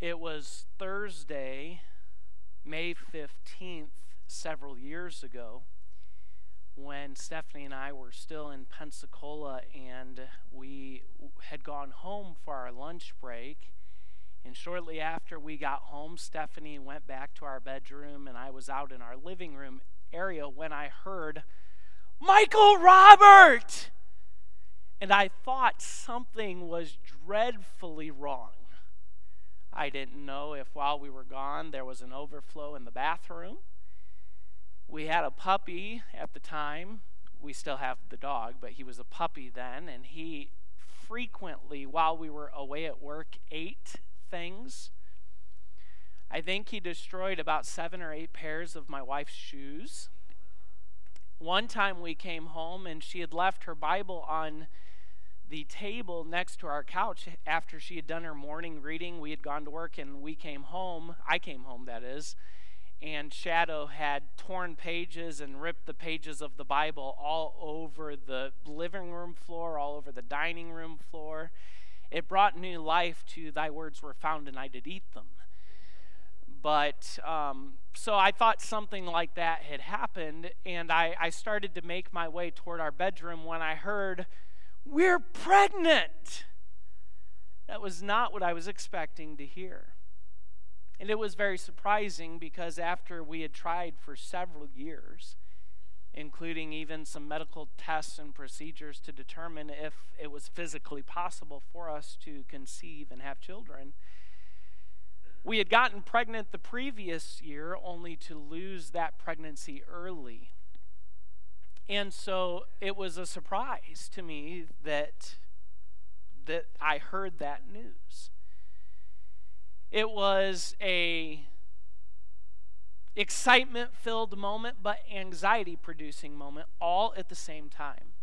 It was Thursday, May 15th, several years ago, when Stephanie and I were still in Pensacola and we had gone home for our lunch break. And shortly after we got home, Stephanie went back to our bedroom, and I was out in our living room area when I heard, Michael Robert! And I thought something was dreadfully wrong. I didn't know if while we were gone there was an overflow in the bathroom. We had a puppy at the time. We still have the dog, but he was a puppy then, and he frequently, while we were away at work, ate things. I think he destroyed about seven or eight pairs of my wife's shoes. One time we came home and she had left her Bible on the table next to our couch after she had done her morning reading. We had gone to work and we came home. I came home, that is. And Shadow had torn pages and ripped the pages of the Bible all over the living room floor, all over the dining room floor. It brought new life to Thy words were found and I did eat them. But um, so I thought something like that had happened, and I, I started to make my way toward our bedroom when I heard we're pregnant. That was not what I was expecting to hear. And it was very surprising because after we had tried for several years, including even some medical tests and procedures to determine if it was physically possible for us to conceive and have children, we had gotten pregnant the previous year only to lose that pregnancy early. And so it was a surprise to me that that I heard that news. It was a excitement filled moment but anxiety producing moment all at the same time.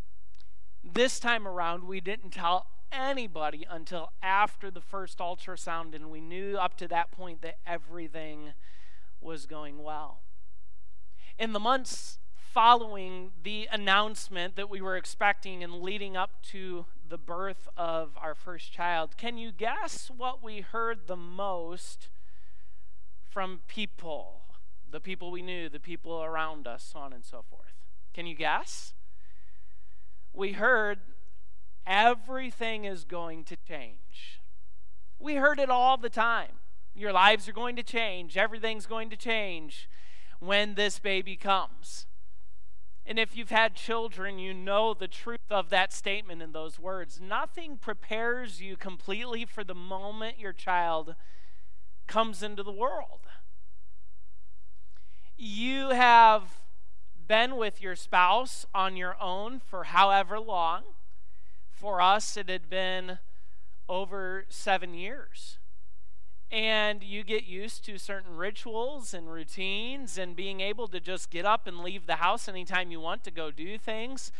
This time around we didn't tell anybody until after the first ultrasound and we knew up to that point that everything was going well. In the months following the announcement that we were expecting and leading up to the birth of our first child, can you guess what we heard the most from people? The people we knew, the people around us, so on and so forth. Can you guess? We heard everything is going to change. We heard it all the time. Your lives are going to change, everything's going to change when this baby comes. And if you've had children, you know the truth of that statement in those words. Nothing prepares you completely for the moment your child comes into the world. You have been with your spouse on your own for however long. For us, it had been over seven years and you get used to certain rituals and routines and being able to just get up and leave the house anytime you want to go do things.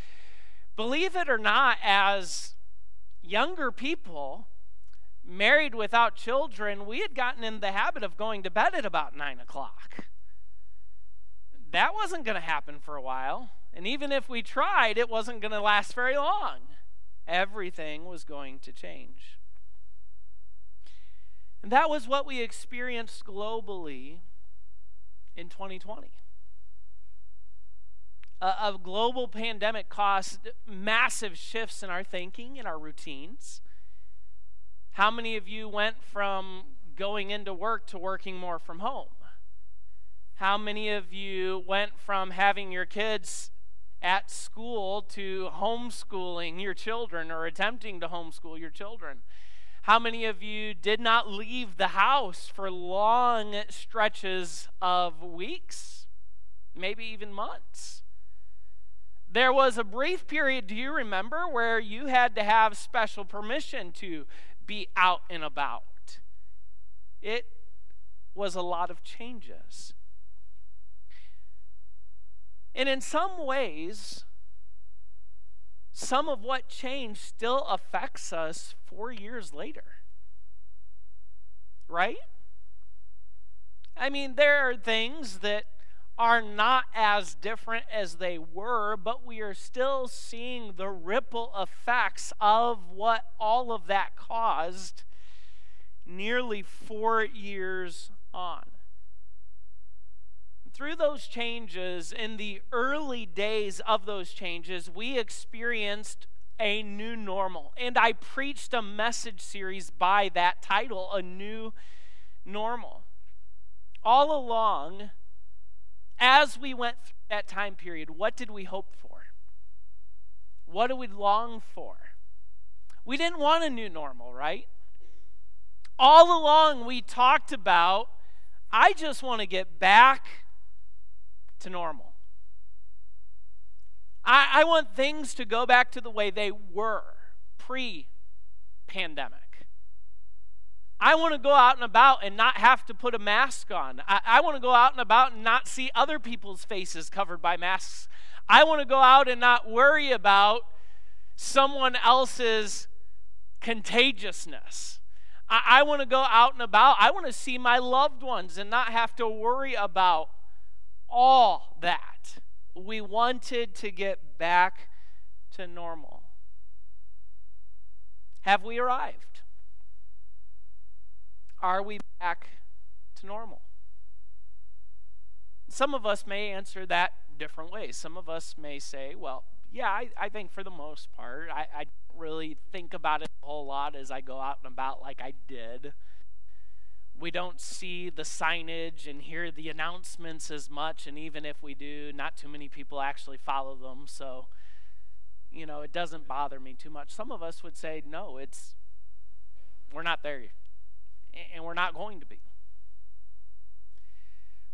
Believe it or not, as younger people, married without children, we had gotten in the habit of going to bed at about nine o'clock. That wasn't going to happen for a while. And even if we tried, it wasn't going to last very long. Everything was going to change. And that was what we experienced globally in 2020. A, a global pandemic caused massive shifts in our thinking and our routines. How many of you went from going into work to working more from home? How many of you went from having your kids at school to homeschooling your children or attempting to homeschool your children? How many of you did not leave the house for long stretches of weeks, maybe even months? There was a brief period, do you remember, where you had to have special permission to be out and about? It was a lot of changes. And in some ways, some of what changed still affects us four years later. Right? I mean, there are things that are not as different as they were, but we are still seeing the ripple effects of what all of that caused nearly four years on. Through those changes, in the early days of those changes, we experienced a new normal. And I preached a message series by that title, A New Normal. All along, as we went through that time period, what did we hope for? What do we long for? We didn't want a new normal, right? All along, we talked about, I just want to get back to normal. I, I want things to go back to the way they were pre pandemic. I want to go out and about and not have to put a mask on. I, I want to go out and about and not see other people's faces covered by masks. I want to go out and not worry about someone else's contagiousness. I, I want to go out and about. I want to see my loved ones and not have to worry about all that. We wanted to get back to normal. Have we arrived? Are we back to normal? Some of us may answer that different ways. Some of us may say, well, yeah, I, I think for the most part, I, I don't really think about it a whole lot as I go out and about like I did. We don't see the signage and hear the announcements as much, and even if we do, not too many people actually follow them. So, you know, it doesn't bother me too much. Some of us would say, no, it's, we're not there and we're not going to be.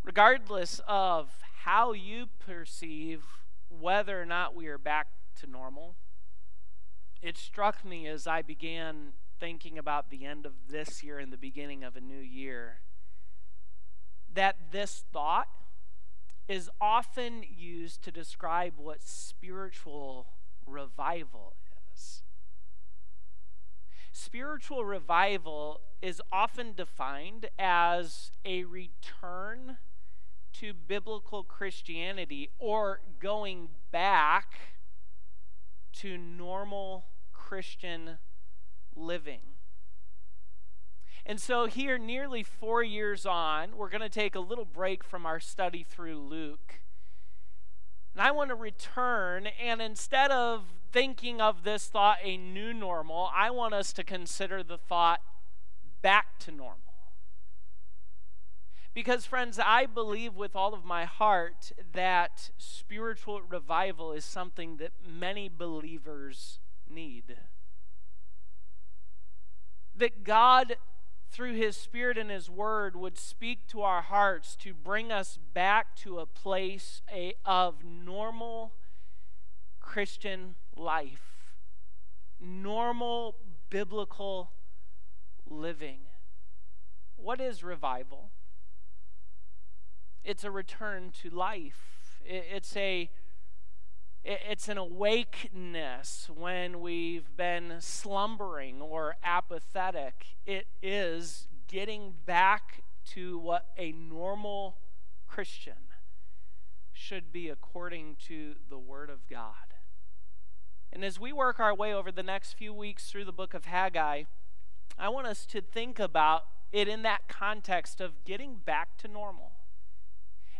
Regardless of how you perceive whether or not we are back to normal, it struck me as I began thinking about the end of this year and the beginning of a new year that this thought is often used to describe what spiritual revival is. Spiritual revival is often defined as a return to biblical Christianity or going back to normal Christian living. And so, here, nearly four years on, we're going to take a little break from our study through Luke. And I want to return, and instead of thinking of this thought a new normal, I want us to consider the thought back to normal. Because, friends, I believe with all of my heart that spiritual revival is something that many believers need. That God, through His Spirit and His Word, would speak to our hearts to bring us back to a place of normal Christian life, normal biblical living. What is revival? It's a return to life. It's a it's an awakeness when we've been slumbering or apathetic. It is getting back to what a normal Christian should be according to the Word of God. And as we work our way over the next few weeks through the book of Haggai, I want us to think about it in that context of getting back to normal.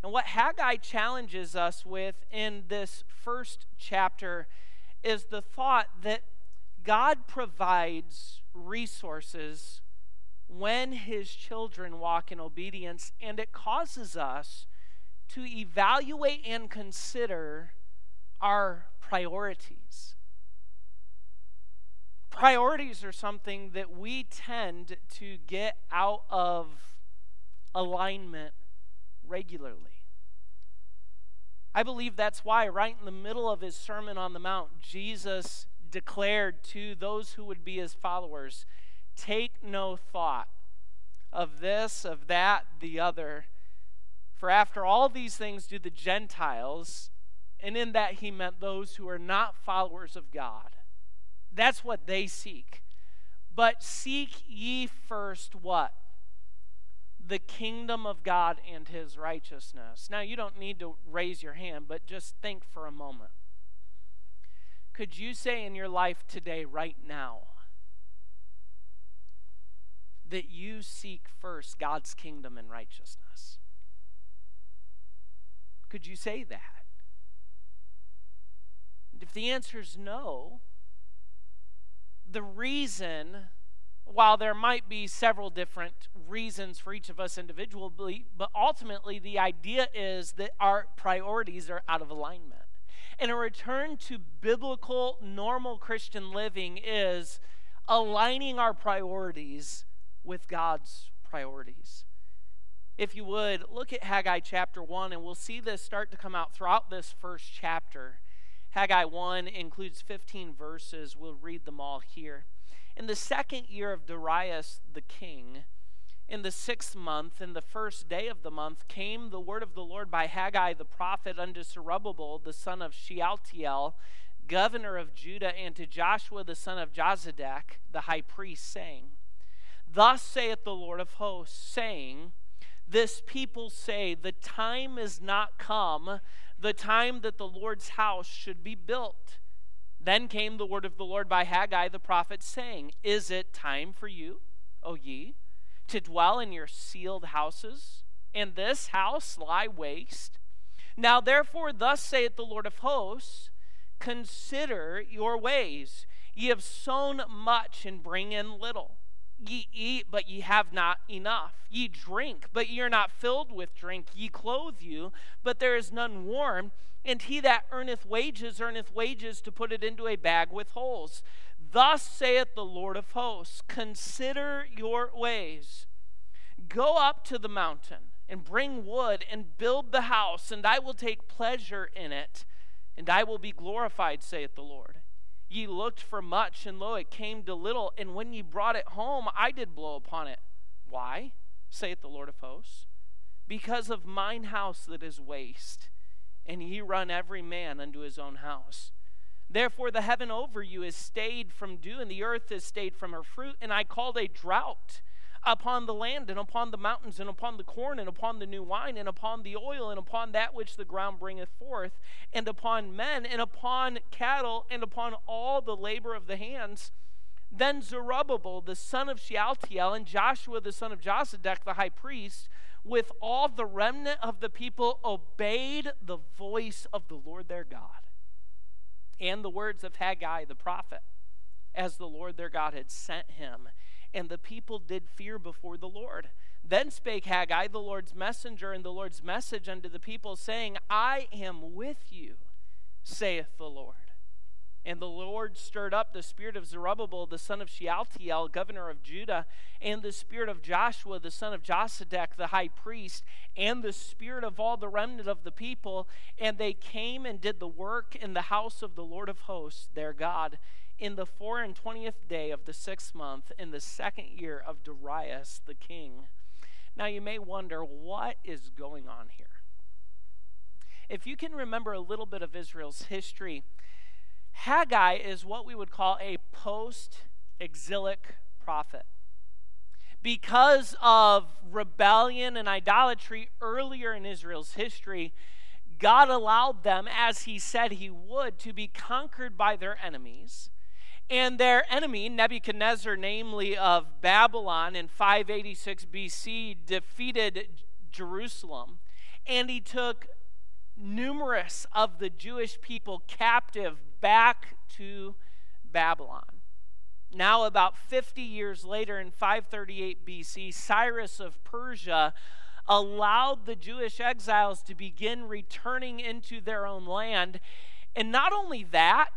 And what Haggai challenges us with in this first chapter is the thought that God provides resources when his children walk in obedience, and it causes us to evaluate and consider our priorities. Priorities are something that we tend to get out of alignment regularly. I believe that's why, right in the middle of his Sermon on the Mount, Jesus declared to those who would be his followers take no thought of this, of that, the other. For after all these things do the Gentiles, and in that he meant those who are not followers of God. That's what they seek. But seek ye first what? The kingdom of God and his righteousness. Now, you don't need to raise your hand, but just think for a moment. Could you say in your life today, right now, that you seek first God's kingdom and righteousness? Could you say that? If the answer is no, the reason, while there might be several different reasons for each of us individually, but ultimately the idea is that our priorities are out of alignment. And a return to biblical, normal Christian living is aligning our priorities with God's priorities. If you would, look at Haggai chapter 1, and we'll see this start to come out throughout this first chapter. Haggai 1 includes 15 verses. We'll read them all here. In the second year of Darius the king, in the sixth month, in the first day of the month, came the word of the Lord by Haggai the prophet unto Zerubbabel, the son of Shealtiel, governor of Judah, and to Joshua the son of Josedech, the high priest, saying, Thus saith the Lord of hosts, saying, This people say, The time is not come, the time that the Lord's house should be built. Then came the word of the Lord by Haggai the prophet, saying, Is it time for you, O ye, to dwell in your sealed houses, and this house lie waste? Now therefore, thus saith the Lord of hosts, Consider your ways. Ye have sown much and bring in little. Ye eat, but ye have not enough. Ye drink, but ye are not filled with drink. Ye clothe you, but there is none warm. And he that earneth wages earneth wages to put it into a bag with holes. Thus saith the Lord of hosts Consider your ways. Go up to the mountain and bring wood and build the house, and I will take pleasure in it, and I will be glorified, saith the Lord. Ye looked for much, and lo, it came to little. And when ye brought it home, I did blow upon it. Why? saith the Lord of hosts. Because of mine house that is waste, and ye run every man unto his own house. Therefore, the heaven over you is stayed from dew, and the earth is stayed from her fruit, and I called a drought upon the land and upon the mountains and upon the corn and upon the new wine and upon the oil and upon that which the ground bringeth forth and upon men and upon cattle and upon all the labor of the hands. Then Zerubbabel the son of Shealtiel and Joshua the son of Josedech the high priest with all the remnant of the people obeyed the voice of the Lord their God and the words of Haggai the prophet as the Lord their God had sent him and the people did fear before the Lord. Then spake Haggai, the Lord's messenger, and the Lord's message unto the people, saying, I am with you, saith the Lord. And the Lord stirred up the spirit of Zerubbabel, the son of Shealtiel, governor of Judah, and the spirit of Joshua, the son of Josedech, the high priest, and the spirit of all the remnant of the people. And they came and did the work in the house of the Lord of hosts, their God in the four and twentieth day of the sixth month, in the second year of Darius the king. Now you may wonder what is going on here. If you can remember a little bit of Israel's history, Haggai is what we would call a post exilic prophet. Because of rebellion and idolatry earlier in Israel's history, God allowed them, as He said He would, to be conquered by their enemies and their enemy, Nebuchadnezzar, namely of Babylon, in 586 BC, defeated Jerusalem. And he took numerous of the Jewish people captive back to Babylon. Now, about 50 years later, in 538 BC, Cyrus of Persia allowed the Jewish exiles to begin returning into their own land. And not only that,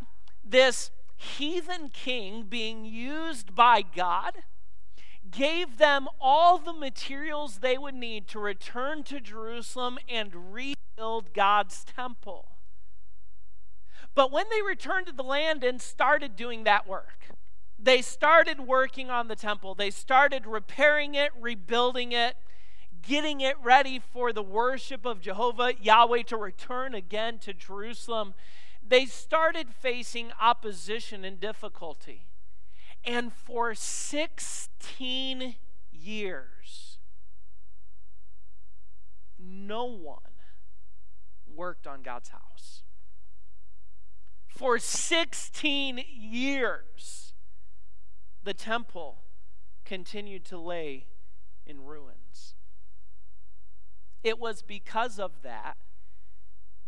this heathen king being used by God gave them all the materials they would need to return to Jerusalem and rebuild God's temple. But when they returned to the land and started doing that work, they started working on the temple. They started repairing it, rebuilding it, getting it ready for the worship of Jehovah, Yahweh, to return again to Jerusalem they started facing opposition and difficulty. And for 16 years, no one worked on God's house. For 16 years, the temple continued to lay in ruins. It was because of that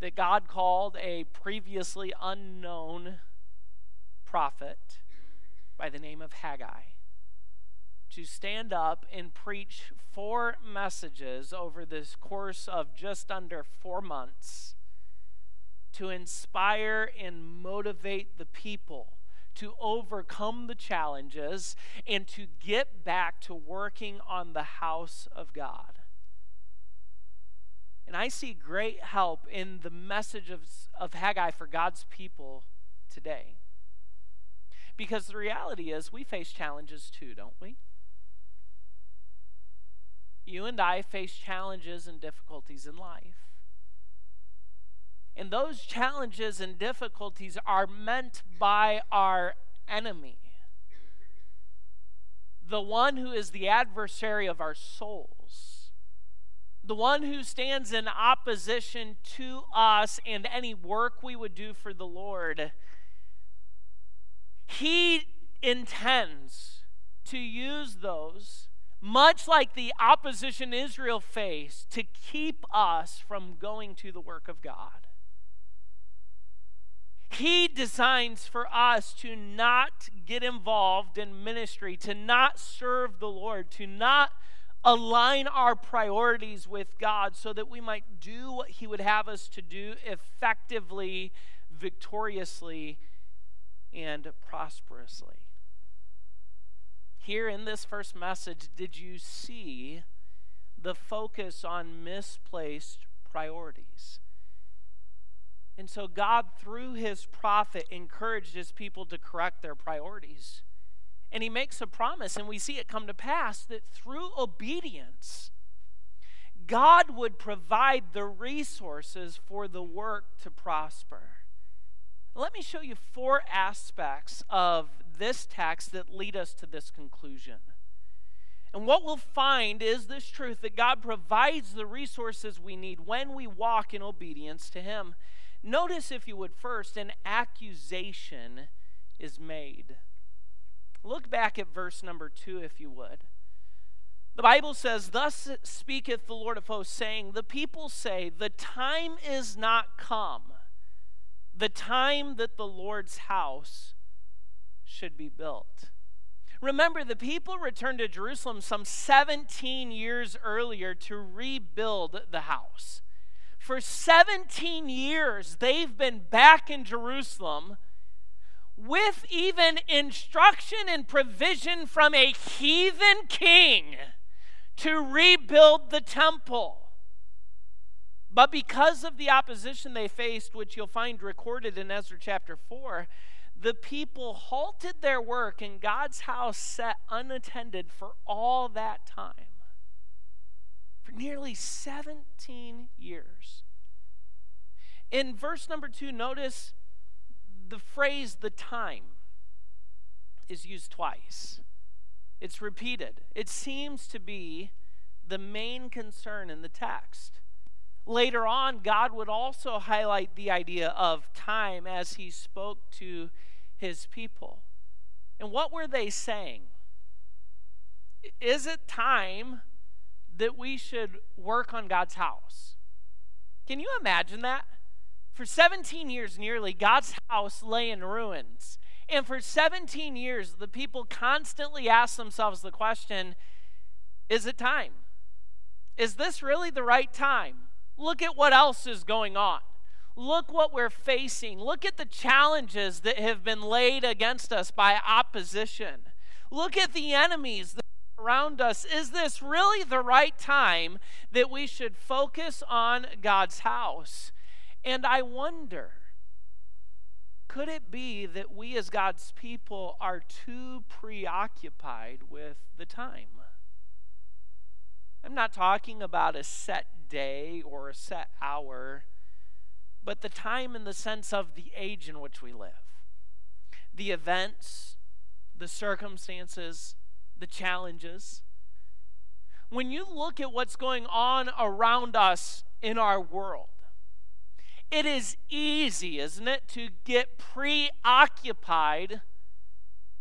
that God called a previously unknown prophet by the name of Haggai to stand up and preach four messages over this course of just under four months to inspire and motivate the people to overcome the challenges and to get back to working on the house of God. And I see great help in the message of, of Haggai for God's people today. Because the reality is, we face challenges too, don't we? You and I face challenges and difficulties in life. And those challenges and difficulties are meant by our enemy, the one who is the adversary of our souls, the one who stands in opposition to us and any work we would do for the Lord. He intends to use those much like the opposition Israel faced, to keep us from going to the work of God. He designs for us to not get involved in ministry, to not serve the Lord, to not align our priorities with God so that we might do what He would have us to do effectively, victoriously, and prosperously here in this first message, did you see the focus on misplaced priorities? And so, God, through his prophet, encouraged his people to correct their priorities. And he makes a promise, and we see it come to pass that through obedience, God would provide the resources for the work to prosper. Let me show you four aspects of this text that lead us to this conclusion. And what we'll find is this truth that God provides the resources we need when we walk in obedience to Him. Notice, if you would, first, an accusation is made. Look back at verse number two, if you would. The Bible says, Thus speaketh the Lord of hosts, saying, The people say, The time is not come, the time that the Lord's house should be built. Remember, the people returned to Jerusalem some 17 years earlier to rebuild the house. For 17 years, they've been back in Jerusalem with even instruction and provision from a heathen king to rebuild the temple. But because of the opposition they faced, which you'll find recorded in Ezra chapter 4, the people halted their work and God's house sat unattended for all that time. For nearly 17 years. In verse number two, notice the phrase the time is used twice. It's repeated. It seems to be the main concern in the text. Later on, God would also highlight the idea of time as he spoke to his people. And what were they saying? Is it time that we should work on God's house? Can you imagine that? For 17 years nearly, God's house lay in ruins. And for 17 years, the people constantly asked themselves the question Is it time? Is this really the right time? Look at what else is going on. Look what we're facing. Look at the challenges that have been laid against us by opposition. Look at the enemies around us. Is this really the right time that we should focus on God's house? And I wonder could it be that we as God's people are too preoccupied with the time? I'm not talking about a set day or a set hour but the time in the sense of the age in which we live. The events, the circumstances, the challenges. When you look at what's going on around us in our world, it is easy, isn't it, to get preoccupied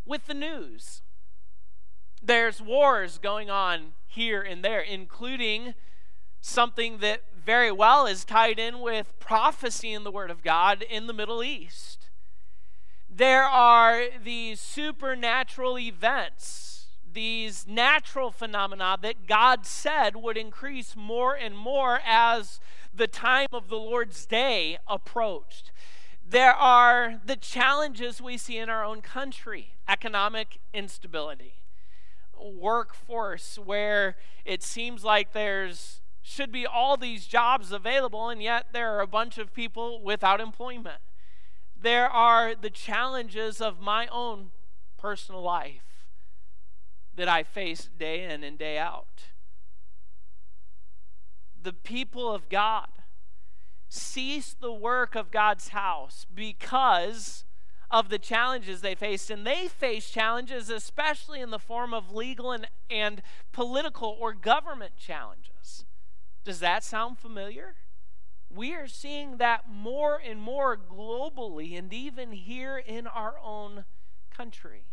with the news. There's wars going on here and there, including something that very well is tied in with prophecy in the Word of God in the Middle East. There are these supernatural events, these natural phenomena that God said would increase more and more as the time of the Lord's day approached. There are the challenges we see in our own country economic instability, workforce where it seems like there's should be all these jobs available, and yet there are a bunch of people without employment. There are the challenges of my own personal life that I face day in and day out. The people of God cease the work of God's house because of the challenges they faced. And they faced challenges, especially in the form of legal and, and political or government challenges. Does that sound familiar? We are seeing that more and more globally and even here in our own country.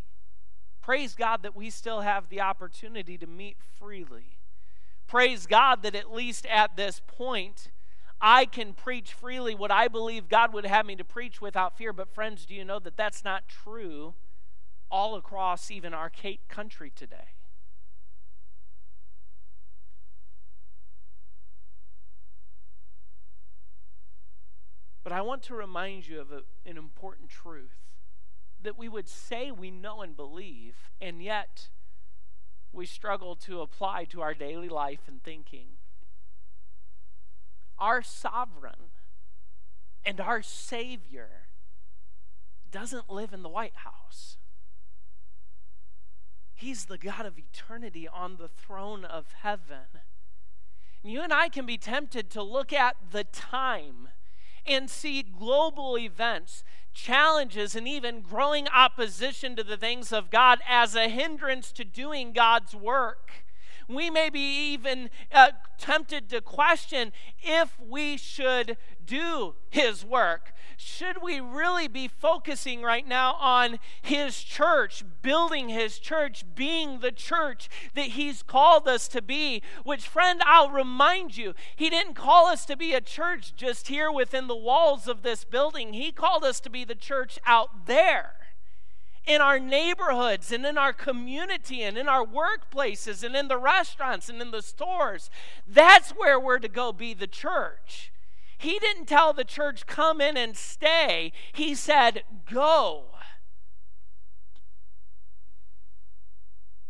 Praise God that we still have the opportunity to meet freely. Praise God that at least at this point, I can preach freely what I believe God would have me to preach without fear. But, friends, do you know that that's not true all across even our country today? But I want to remind you of a, an important truth that we would say we know and believe, and yet we struggle to apply to our daily life and thinking. Our sovereign and our Savior doesn't live in the White House. He's the God of eternity on the throne of heaven. You and I can be tempted to look at the time and see global events, challenges, and even growing opposition to the things of God as a hindrance to doing God's work. We may be even uh, tempted to question if we should do His work. Should we really be focusing right now on His church, building His church, being the church that He's called us to be? Which, friend, I'll remind you, He didn't call us to be a church just here within the walls of this building, He called us to be the church out there in our neighborhoods and in our community and in our workplaces and in the restaurants and in the stores. That's where we're to go be the church. He didn't tell the church, come in and stay. He said, go.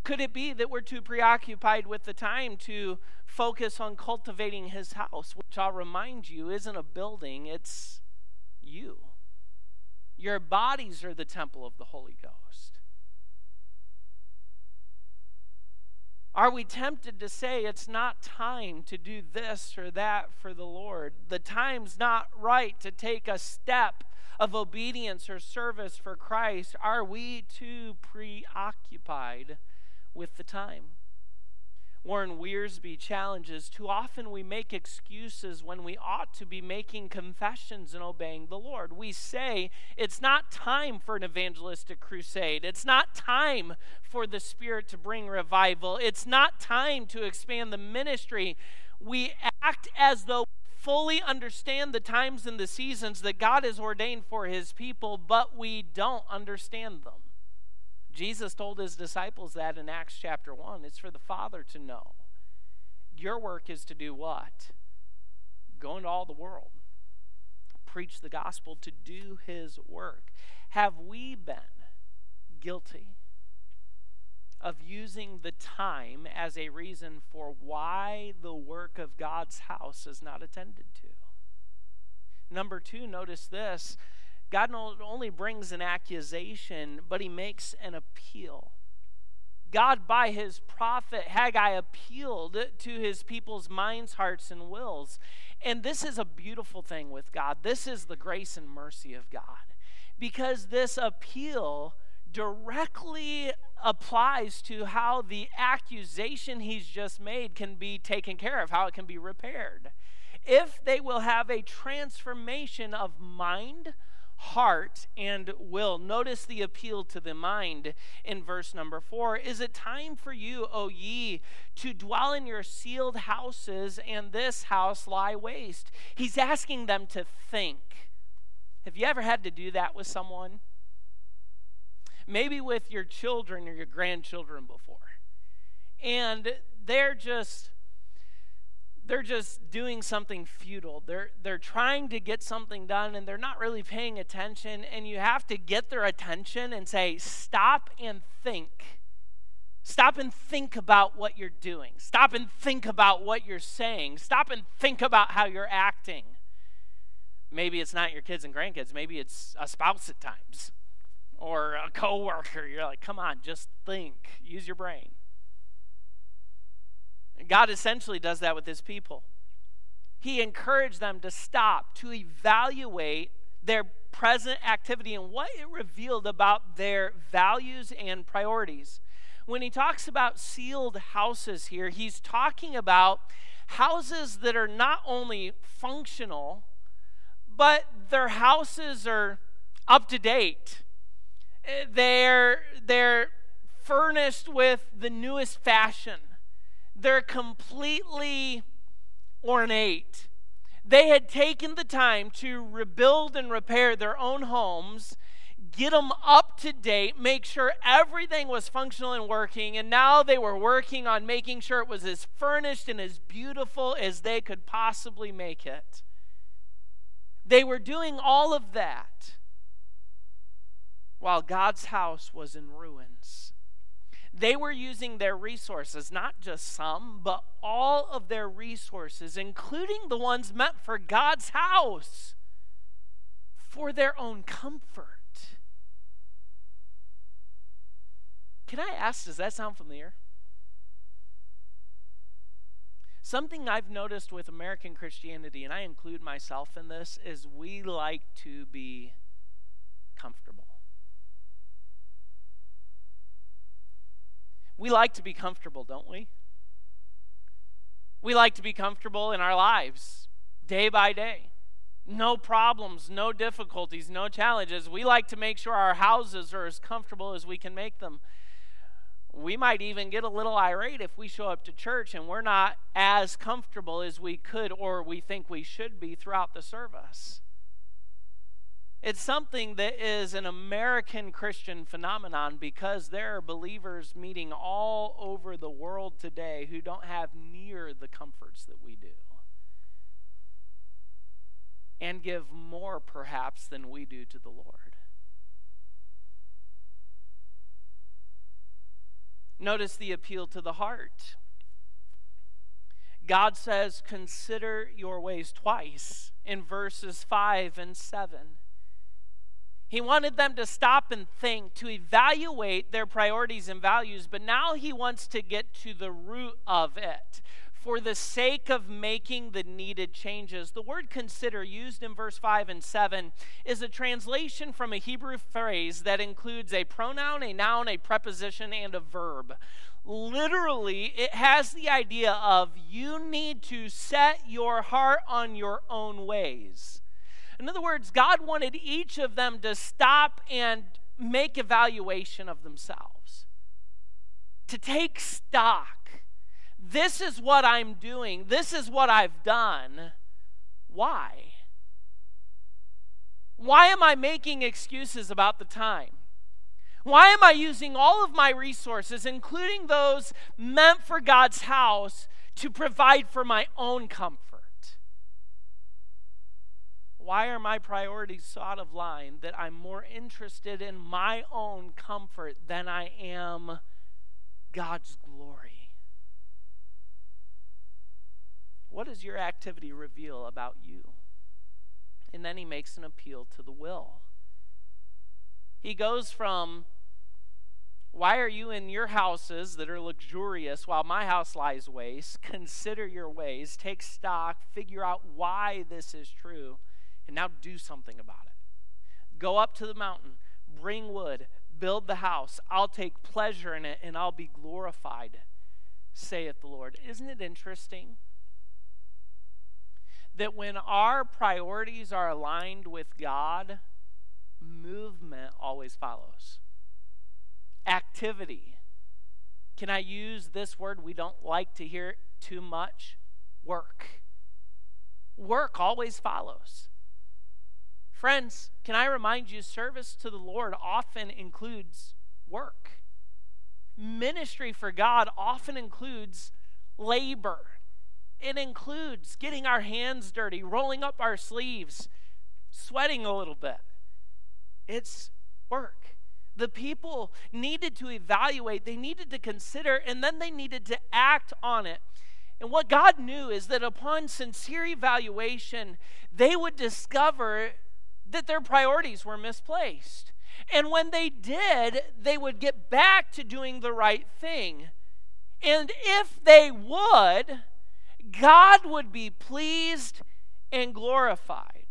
Could it be that we're too preoccupied with the time to focus on cultivating his house, which I'll remind you isn't a building, it's you. Your bodies are the temple of the Holy Ghost. Are we tempted to say it's not time to do this or that for the Lord? The time's not right to take a step of obedience or service for Christ. Are we too preoccupied with the time? Warren Wiersbe challenges too often we make excuses when we ought to be making confessions and obeying the Lord. We say it's not time for an evangelistic crusade, it's not time for the Spirit to bring revival, it's not time to expand the ministry. We act as though fully understand the times and the seasons that God has ordained for his people, but we don't understand them. Jesus told his disciples that in Acts chapter 1. It's for the Father to know. Your work is to do what? Go into all the world, preach the gospel, to do his work. Have we been guilty of using the time as a reason for why the work of God's house is not attended to? Number two, notice this God not only brings an accusation, but he makes an appeal. God, by his prophet Haggai, appealed to his people's minds, hearts, and wills. And this is a beautiful thing with God. This is the grace and mercy of God. Because this appeal directly applies to how the accusation he's just made can be taken care of, how it can be repaired. If they will have a transformation of mind, heart and will. Notice the appeal to the mind in verse number four. Is it time for you, O ye, to dwell in your sealed houses and this house lie waste? He's asking them to think. Have you ever had to do that with someone? Maybe with your children or your grandchildren before. And they're just they're just doing something futile. They're they're trying to get something done and they're not really paying attention and you have to get their attention and say stop and think. Stop and think about what you're doing. Stop and think about what you're saying. Stop and think about how you're acting. Maybe it's not your kids and grandkids, maybe it's a spouse at times or a coworker. You're like, "Come on, just think. Use your brain." God essentially does that with his people. He encouraged them to stop, to evaluate their present activity and what it revealed about their values and priorities. When he talks about sealed houses here, he's talking about houses that are not only functional, but their houses are up to date. Eh, they're, they're furnished with the newest fashion they're completely ornate. They had taken the time to rebuild and repair their own homes, get them up to date, make sure everything was functional and working, and now they were working on making sure it was as furnished and as beautiful as they could possibly make it. They were doing all of that while God's house was in ruins. They were using their resources, not just some, but all of their resources, including the ones meant for God's house, for their own comfort. Can I ask, does that sound familiar? Something I've noticed with American Christianity, and I include myself in this, is we like to be comfortable. We like to be comfortable, don't we? We like to be comfortable in our lives day by day. No problems, no difficulties, no challenges. We like to make sure our houses are as comfortable as we can make them. We might even get a little irate if we show up to church and we're not as comfortable as we could or we think we should be throughout the service. It's something that is an American Christian phenomenon because there are believers meeting all over the world today who don't have near the comforts that we do. And give more, perhaps, than we do to the Lord. Notice the appeal to the heart. God says, Consider your ways twice in verses 5 and 7. He wanted them to stop and think, to evaluate their priorities and values, but now he wants to get to the root of it for the sake of making the needed changes. The word consider, used in verse 5 and 7, is a translation from a Hebrew phrase that includes a pronoun, a noun, a preposition, and a verb. Literally, it has the idea of you need to set your heart on your own ways. In other words, God wanted each of them to stop and make evaluation of themselves, to take stock. This is what I'm doing, this is what I've done. Why? Why am I making excuses about the time? Why am I using all of my resources, including those meant for God's house, to provide for my own comfort? Why are my priorities so out of line that I'm more interested in my own comfort than I am God's glory? What does your activity reveal about you? And then he makes an appeal to the will. He goes from, Why are you in your houses that are luxurious while my house lies waste? Consider your ways, take stock, figure out why this is true and now do something about it. Go up to the mountain, bring wood, build the house. I'll take pleasure in it and I'll be glorified, saith the Lord. Isn't it interesting? That when our priorities are aligned with God, movement always follows. Activity. Can I use this word we don't like to hear too much? Work. Work always follows. Friends, can I remind you, service to the Lord often includes work. Ministry for God often includes labor. It includes getting our hands dirty, rolling up our sleeves, sweating a little bit. It's work. The people needed to evaluate, they needed to consider, and then they needed to act on it. And what God knew is that upon sincere evaluation, they would discover that their priorities were misplaced. And when they did, they would get back to doing the right thing. And if they would, God would be pleased and glorified.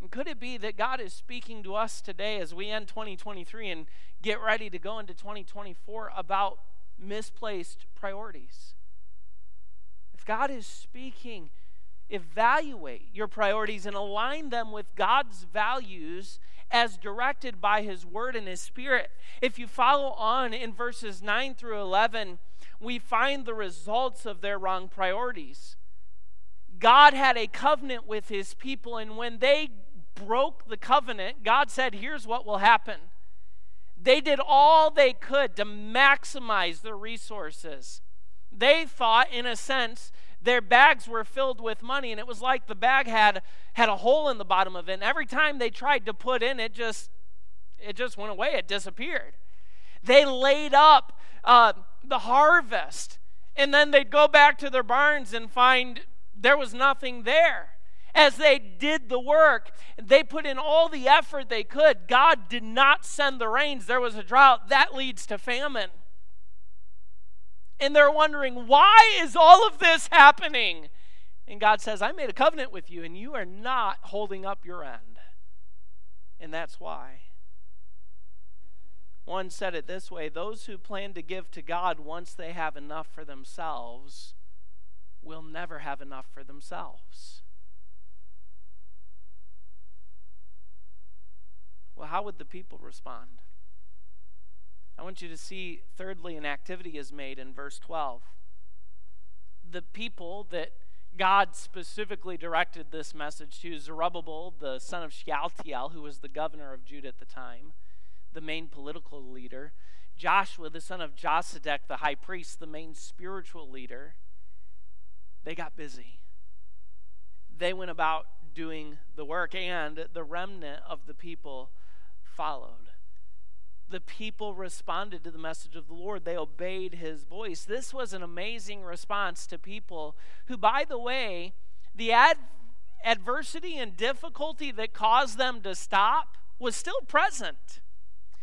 And could it be that God is speaking to us today as we end 2023 and get ready to go into 2024 about misplaced priorities? If God is speaking, evaluate your priorities and align them with God's values as directed by His Word and His Spirit. If you follow on in verses 9 through 11, we find the results of their wrong priorities. God had a covenant with His people, and when they broke the covenant, God said, Here's what will happen. They did all they could to maximize their resources. They thought, in a sense, their bags were filled with money and it was like the bag had had a hole in the bottom of it and every time they tried to put in it just it just went away. It disappeared. They laid up uh, the harvest and then they'd go back to their barns and find there was nothing there. As they did the work they put in all the effort they could. God did not send the rains. There was a drought. That leads to famine and they're wondering, why is all of this happening? And God says, I made a covenant with you, and you are not holding up your end. And that's why. One said it this way those who plan to give to God once they have enough for themselves will never have enough for themselves. Well, how would the people respond? I want you to see, thirdly, an activity is made in verse 12. The people that God specifically directed this message to Zerubbabel, the son of Shealtiel, who was the governor of Judah at the time, the main political leader, Joshua, the son of Josedech, the high priest, the main spiritual leader, they got busy. They went about doing the work, and the remnant of the people followed the people responded to the message of the Lord. They obeyed his voice. This was an amazing response to people who, by the way, the ad- adversity and difficulty that caused them to stop was still present.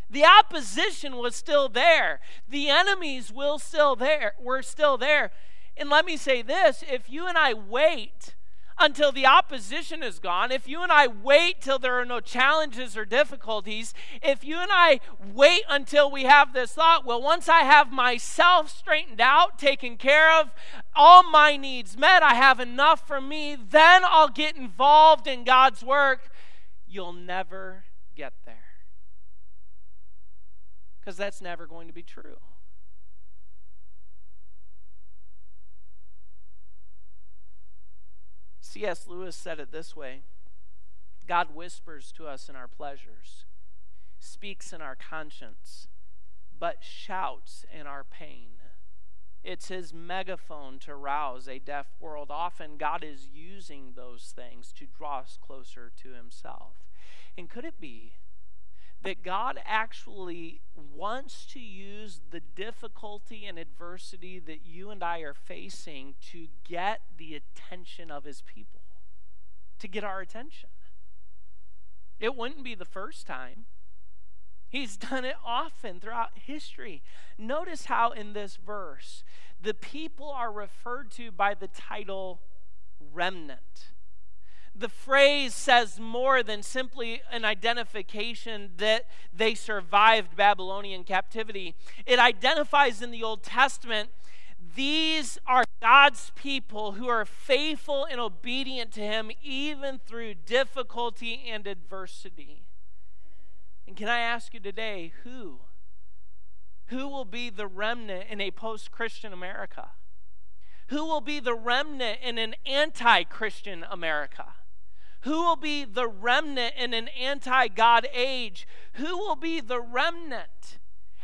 The opposition was still there. The enemies will still there, were still there. And let me say this, if you and I wait until the opposition is gone, if you and I wait till there are no challenges or difficulties, if you and I wait until we have this thought, well, once I have myself straightened out, taken care of, all my needs met, I have enough for me, then I'll get involved in God's work, you'll never get there. Because that's never going to be true. C.S. Lewis said it this way God whispers to us in our pleasures, speaks in our conscience, but shouts in our pain. It's his megaphone to rouse a deaf world. Often, God is using those things to draw us closer to himself. And could it be that God actually wants to use the difficulty and adversity that you and I are facing to get the attention of his people, to get our attention. It wouldn't be the first time. He's done it often throughout history. Notice how in this verse, the people are referred to by the title remnant the phrase says more than simply an identification that they survived Babylonian captivity. It identifies in the Old Testament these are God's people who are faithful and obedient to Him even through difficulty and adversity. And can I ask you today, who? Who will be the remnant in a post Christian America? Who will be the remnant in an anti Christian America? Who will be the remnant in an anti God age? Who will be the remnant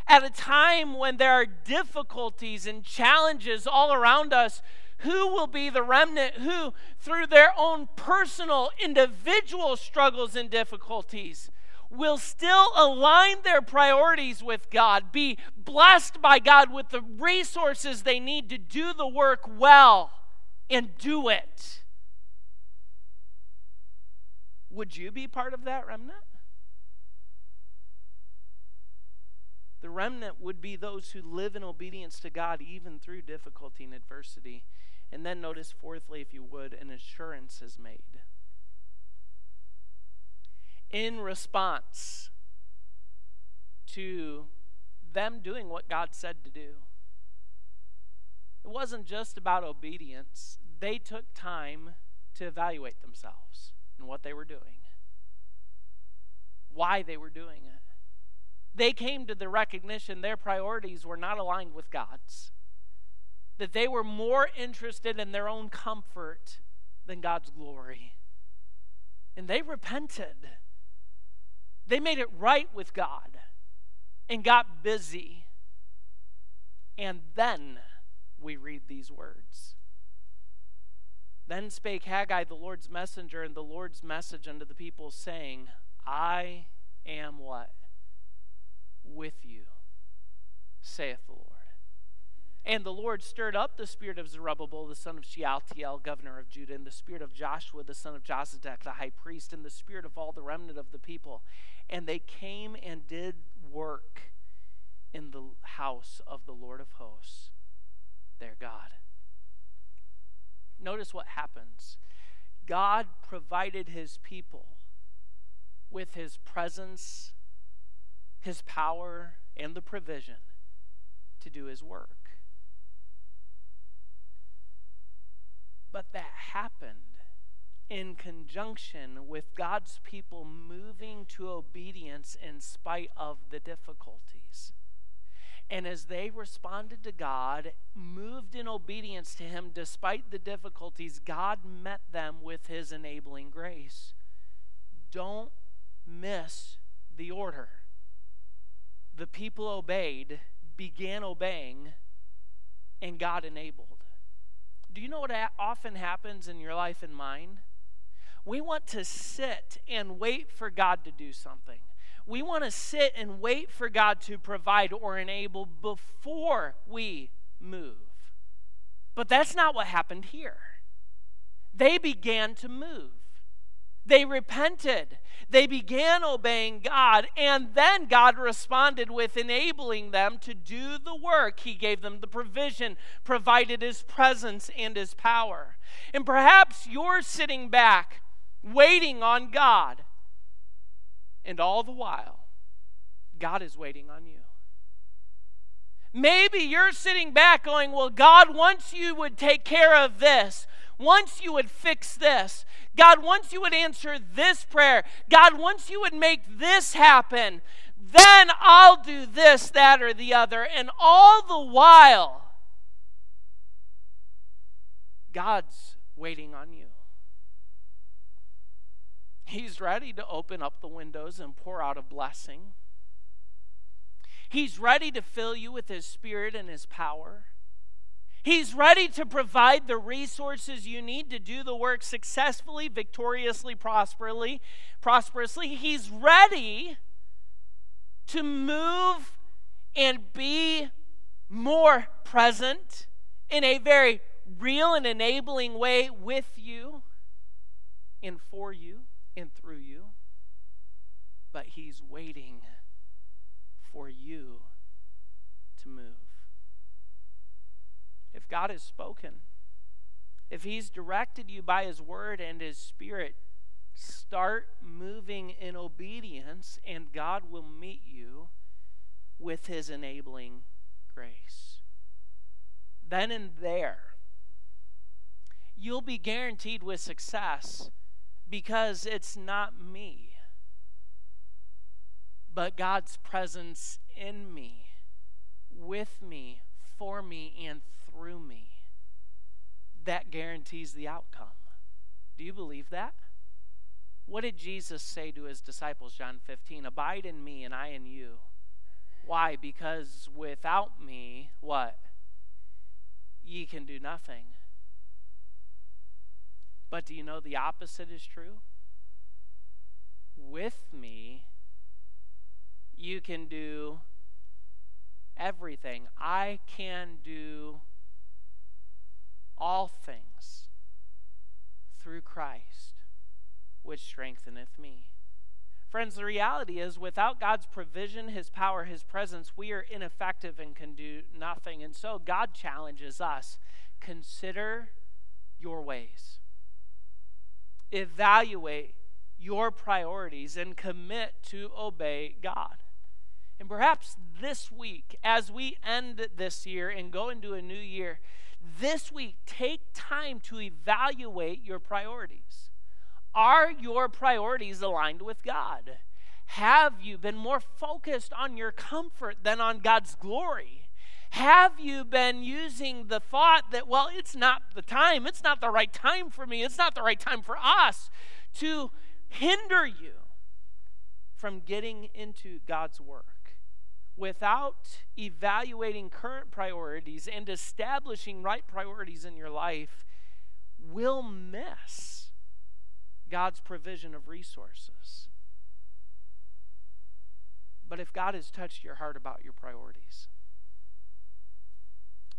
at a time when there are difficulties and challenges all around us? Who will be the remnant who, through their own personal, individual struggles and difficulties, will still align their priorities with God, be blessed by God with the resources they need to do the work well, and do it. Would you be part of that remnant? The remnant would be those who live in obedience to God even through difficulty and adversity. And then notice, fourthly, if you would, an assurance is made in response to them doing what God said to do. It wasn't just about obedience, they took time to evaluate themselves and what they were doing, why they were doing it. They came to the recognition their priorities were not aligned with God's, that they were more interested in their own comfort than God's glory. And they repented. They made it right with God and got busy. And then we read these words. Then spake Haggai, the Lord's messenger, and the Lord's message unto the people, saying, I am what? With you, saith the Lord. And the Lord stirred up the spirit of Zerubbabel, the son of Shealtiel, governor of Judah, and the spirit of Joshua, the son of Josedech, the high priest, and the spirit of all the remnant of the people. And they came and did work in the house of the Lord of hosts, their God. Notice what happens God provided his people with his presence, his power, and the provision to do his work. But that happened in conjunction with God's people moving to obedience in spite of the difficulties. And as they responded to God, moved in obedience to Him despite the difficulties, God met them with His enabling grace. Don't miss the order. The people obeyed, began obeying, and God enabled. Do you know what often happens in your life and mine? We want to sit and wait for God to do something. We want to sit and wait for God to provide or enable before we move. But that's not what happened here. They began to move. They repented. They began obeying God, and then God responded with enabling them to do the work. He gave them the provision, provided His presence and His power. And perhaps you're sitting back, waiting on God, and all the while, God is waiting on you. Maybe you're sitting back going, Well, God, once you would take care of this, once you would fix this, God, once you would answer this prayer, God, once you would make this happen, then I'll do this, that, or the other. And all the while, God's waiting on you. He's ready to open up the windows and pour out a blessing. He's ready to fill you with His Spirit and His power. He's ready to provide the resources you need to do the work successfully, victoriously, prosperously, prosperously. He's ready to move and be more present in a very real and enabling way with you and for you and through you. But he's waiting for you to move. If God has spoken, if He's directed you by His Word and His Spirit, start moving in obedience, and God will meet you with His enabling grace. Then and there, you'll be guaranteed with success because it's not me, but God's presence in me, with me, for me, and through me. That guarantees the outcome. Do you believe that? What did Jesus say to his disciples, John 15? Abide in me and I in you. Why? Because without me, what? Ye can do nothing. But do you know the opposite is true? With me, you can do everything. I can do all things through Christ, which strengtheneth me. Friends, the reality is without God's provision, His power, His presence, we are ineffective and can do nothing. And so God challenges us consider your ways, evaluate your priorities, and commit to obey God. And perhaps this week, as we end this year and go into a new year, this week, take time to evaluate your priorities. Are your priorities aligned with God? Have you been more focused on your comfort than on God's glory? Have you been using the thought that, well, it's not the time, it's not the right time for me, it's not the right time for us to hinder you from getting into God's work? without evaluating current priorities and establishing right priorities in your life will miss God's provision of resources. But if God has touched your heart about your priorities,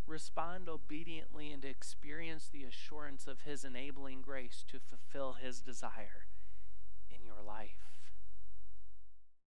respond obediently and experience the assurance of His enabling grace to fulfill His desire in your life.